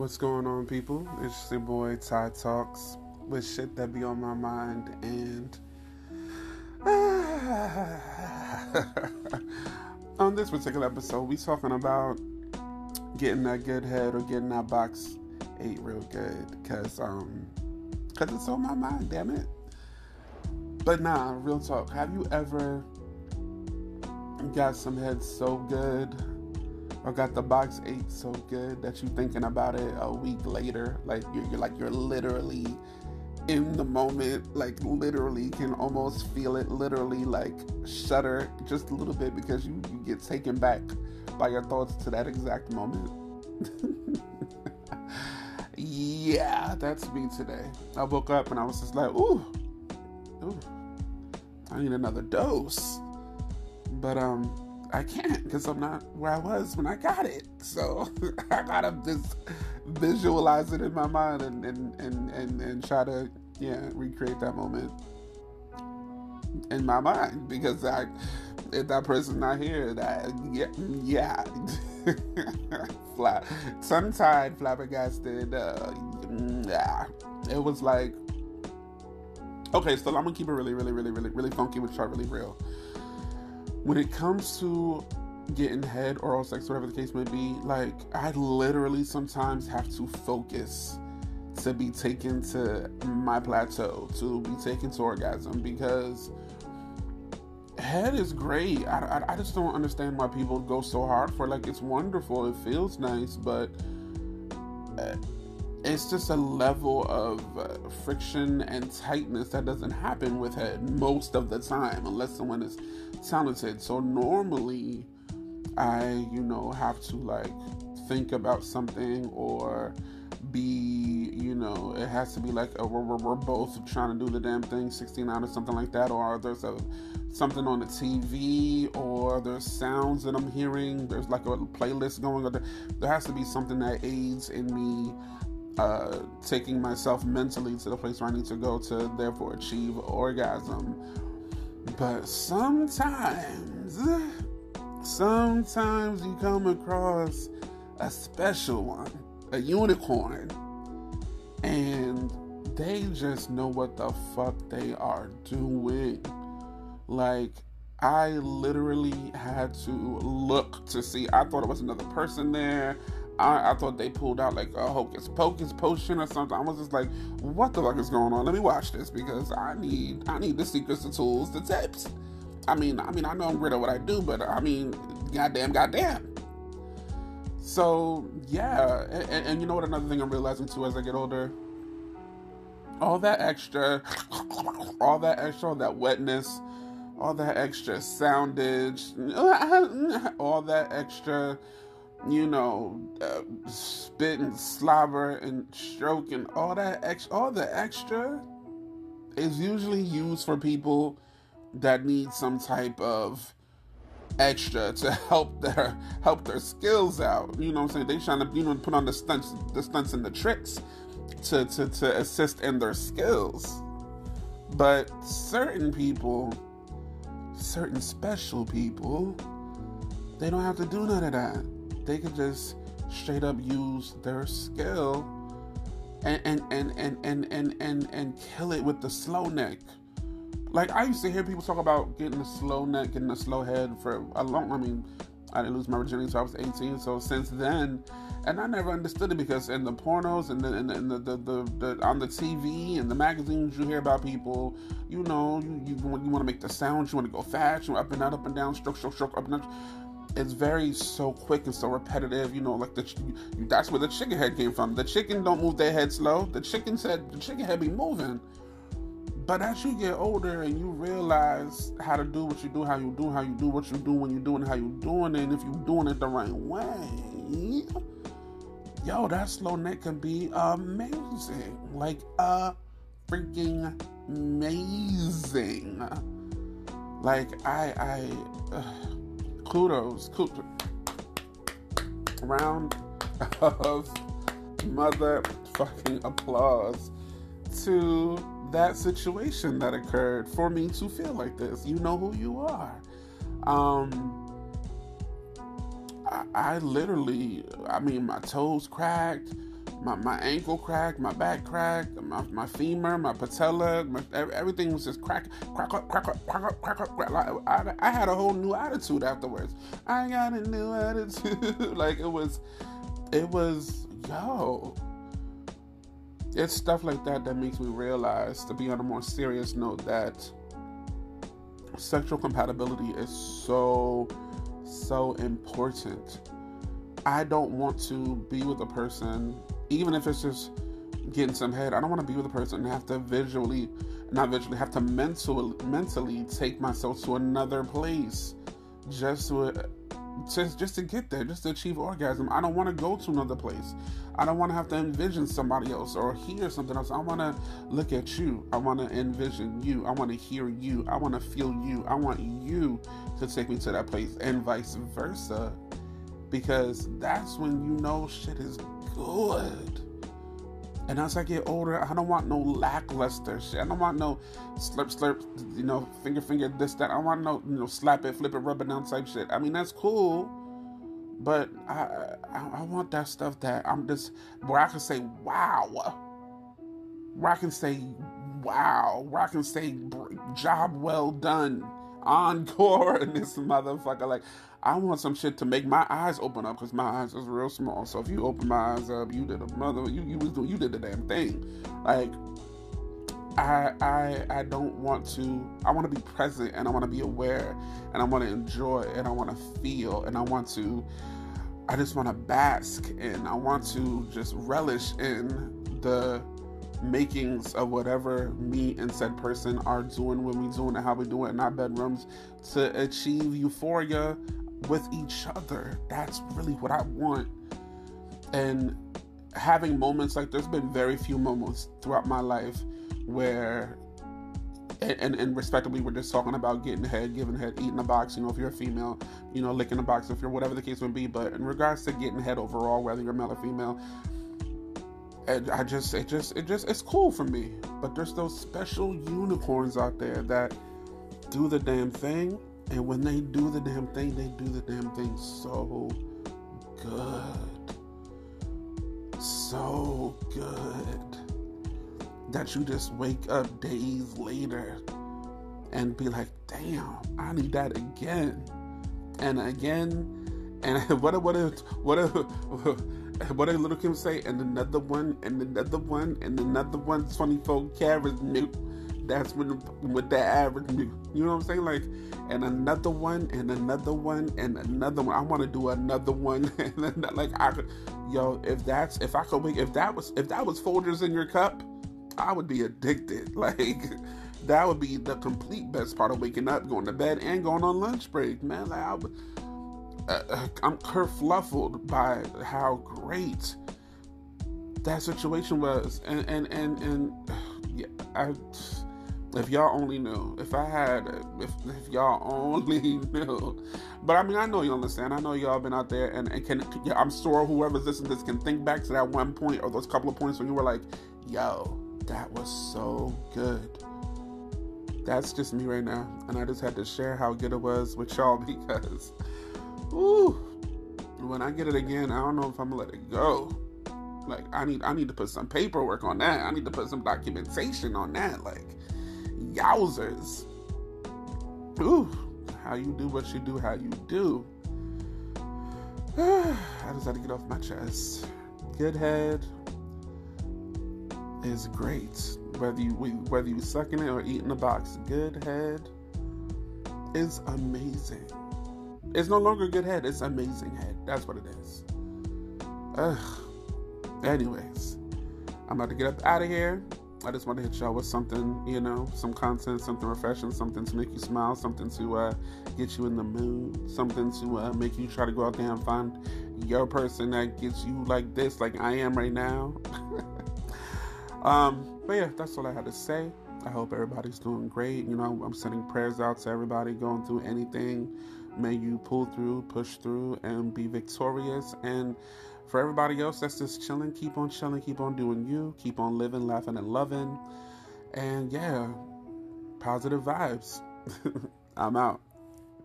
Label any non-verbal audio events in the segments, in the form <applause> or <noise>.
What's going on, people? It's your boy Ty Talks with shit that be on my mind, and <laughs> on this particular episode, we talking about getting that good head or getting that box ate real good, cause um, cause it's on my mind. Damn it. But nah, real talk. Have you ever got some head so good? Or got the box ate so good that you're thinking about it a week later. Like you're, you're like you're literally in the moment, like literally can almost feel it, literally like shudder just a little bit because you, you get taken back by your thoughts to that exact moment. <laughs> yeah, that's me today. I woke up and I was just like, ooh, ooh, I need another dose. But um I can't because I'm not where I was when I got it. So <laughs> I gotta just visualize it in my mind and and, and, and, and try to yeah recreate that moment in my mind. Because I if that person's not here that yeah yeah. <laughs> Tongue tied flabbergasted uh, yeah. It was like okay so I'm gonna keep it really really really really really funky with chart really real when it comes to getting head, oral sex, whatever the case may be, like I literally sometimes have to focus to be taken to my plateau, to be taken to orgasm because head is great. I, I, I just don't understand why people go so hard for it. Like it's wonderful, it feels nice, but uh, it's just a level of uh, friction and tightness that doesn't happen with head most of the time unless someone is talented. So normally, I, you know, have to like think about something or be, you know, it has to be like a, we're, we're both trying to do the damn thing 69 or something like that, or there's a something on the TV, or there's sounds that I'm hearing, there's like a playlist going, there, there has to be something that aids in me uh, taking myself mentally to the place where I need to go to therefore achieve orgasm but sometimes, sometimes you come across a special one, a unicorn, and they just know what the fuck they are doing. Like, I literally had to look to see. I thought it was another person there. I, I, thought they pulled out like a hocus pocus potion or something. I was just like, what the fuck is going on? Let me watch this because I need I need the secrets, the tools, the tips. I mean, I mean, I know I'm great at what I do, but I mean, goddamn, goddamn. So yeah, and, and you know what? Another thing I'm realizing too as I get older, all that extra, all that extra, all that wetness, all that extra soundage, <laughs> all that extra you know, uh, spit and slobber and stroke and all that extra, all the extra is usually used for people that need some type of extra to <laughs> help their help their skills out. You know what I'm saying? They trying to you know put on the stunts the stunts and the tricks to to, to assist in their skills. But certain people, certain special people, they don't have to do none of that they could just straight up use their skill and and and and and and and, and kill it with the slow neck. Like I used to hear people talk about getting a slow neck, getting a slow head for a long. I mean, I didn't lose my virginity until I was 18. So since then, and I never understood it because in the pornos and the, and the, and the, the, the, the, on the TV and the magazines you hear about people, you know, you you, you want to make the sounds, you want to go fast, you want up and down, up and down, stroke, stroke, stroke, up and down it's very so quick and so repetitive. You know, like the that's where the chicken head came from. The chicken don't move their head slow. The chicken said the chicken head be moving. But as you get older and you realize how to do what you do, how you do, how you do what you do when you're doing, how you doing it, and if you're doing it the right way, yo, that slow neck can be amazing. Like a freaking amazing. Like I I. Uh, kudos, kudos. Round of motherfucking applause to that situation that occurred for me to feel like this. You know who you are. Um, I, I literally, I mean, my toes cracked. My, my ankle cracked, my back cracked, my, my femur, my patella, my, everything was just crack, crack up, crack up, crack up, crack up. Crack. Like, I, I had a whole new attitude afterwards. I got a new attitude. <laughs> like it was, it was, yo. It's stuff like that that makes me realize, to be on a more serious note, that sexual compatibility is so, so important. I don't want to be with a person even if it's just getting some head, I don't want to be with a person and have to visually, not visually, have to mentally, mentally take myself to another place just to, just, just to get there, just to achieve orgasm. I don't want to go to another place. I don't want to have to envision somebody else or hear something else. I want to look at you. I want to envision you. I want to hear you. I want to feel you. I want you to take me to that place and vice versa. Because that's when you know shit is good. And as I get older, I don't want no lackluster shit. I don't want no slurp, slurp, you know, finger, finger, this, that. I want no, you know, slap it, flip it, rub it down type shit. I mean, that's cool, but I, I, I want that stuff that I'm just where I can say wow, where I can say wow, where I can say job well done, encore, <laughs> and this motherfucker. Like I want some shit to make my eyes open up because my eyes is real small. So if you open my eyes up, you did a mother, you you was doing, you did the damn thing. Like I I I don't want to. I want to be present and I want to be aware and I want to enjoy and I want to feel and I want to. I just want to bask and I want to just relish in the makings of whatever me and said person are doing when we doing it, how we do it in our bedrooms to achieve euphoria with each other. That's really what I want. And having moments like there's been very few moments throughout my life where and, and, and respectively we're just talking about getting head, giving head, eating a box, you know, if you're a female, you know, licking a box if you're whatever the case may be. But in regards to getting head overall, whether you're male or female, I just it just it just it's cool for me. But there's those special unicorns out there that do the damn thing and when they do the damn thing, they do the damn thing so good. So good. That you just wake up days later and be like, damn, I need that again. And again. And what <laughs> what if what <laughs> <laughs> what did Little Kim say? And another one, and another one, and another one, 24 carats new that's when with that average you know what i'm saying? Like and another one and another one and another one. I want to do another one. <laughs> And then like i could yo if that's if i could if that was if that was Folgers in your cup i would be addicted. <laughs> Like that would be the complete best part of waking up going to bed and going on lunch break man. Like I would, Uh, i'm kerfluffled by how great that situation was and and and and <sighs> yeah i if y'all only knew. If I had, if, if y'all <laughs> only knew. But I mean, I know you understand. I know y'all been out there and, and can, I'm sure whoever's listening to this can think back to that one point or those couple of points when you were like, yo, that was so good. That's just me right now. And I just had to share how good it was with y'all <laughs> because, ooh, when I get it again, I don't know if I'm gonna let it go. Like I need, I need to put some paperwork on that. I need to put some documentation on that. Like, Yowzers. Ooh, how you do what you do, how you do. <sighs> I just had to get off my chest. Good head is great. Whether you whether you sucking it or eating the box, good head is amazing. It's no longer good head, it's amazing head. That's what it is. Ugh. Anyways, I'm about to get up out of here. I just want to hit y'all with something, you know, some content, something refreshing, something to make you smile, something to uh, get you in the mood, something to uh, make you try to go out there and find your person that gets you like this, like I am right now. <laughs> um, but yeah, that's all I had to say. I hope everybody's doing great. You know, I'm sending prayers out to everybody going through anything. May you pull through, push through, and be victorious. And for everybody else that's just chilling, keep on chilling, keep on doing you, keep on living, laughing, and loving. And yeah, positive vibes. <laughs> I'm out.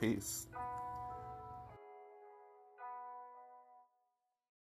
Peace.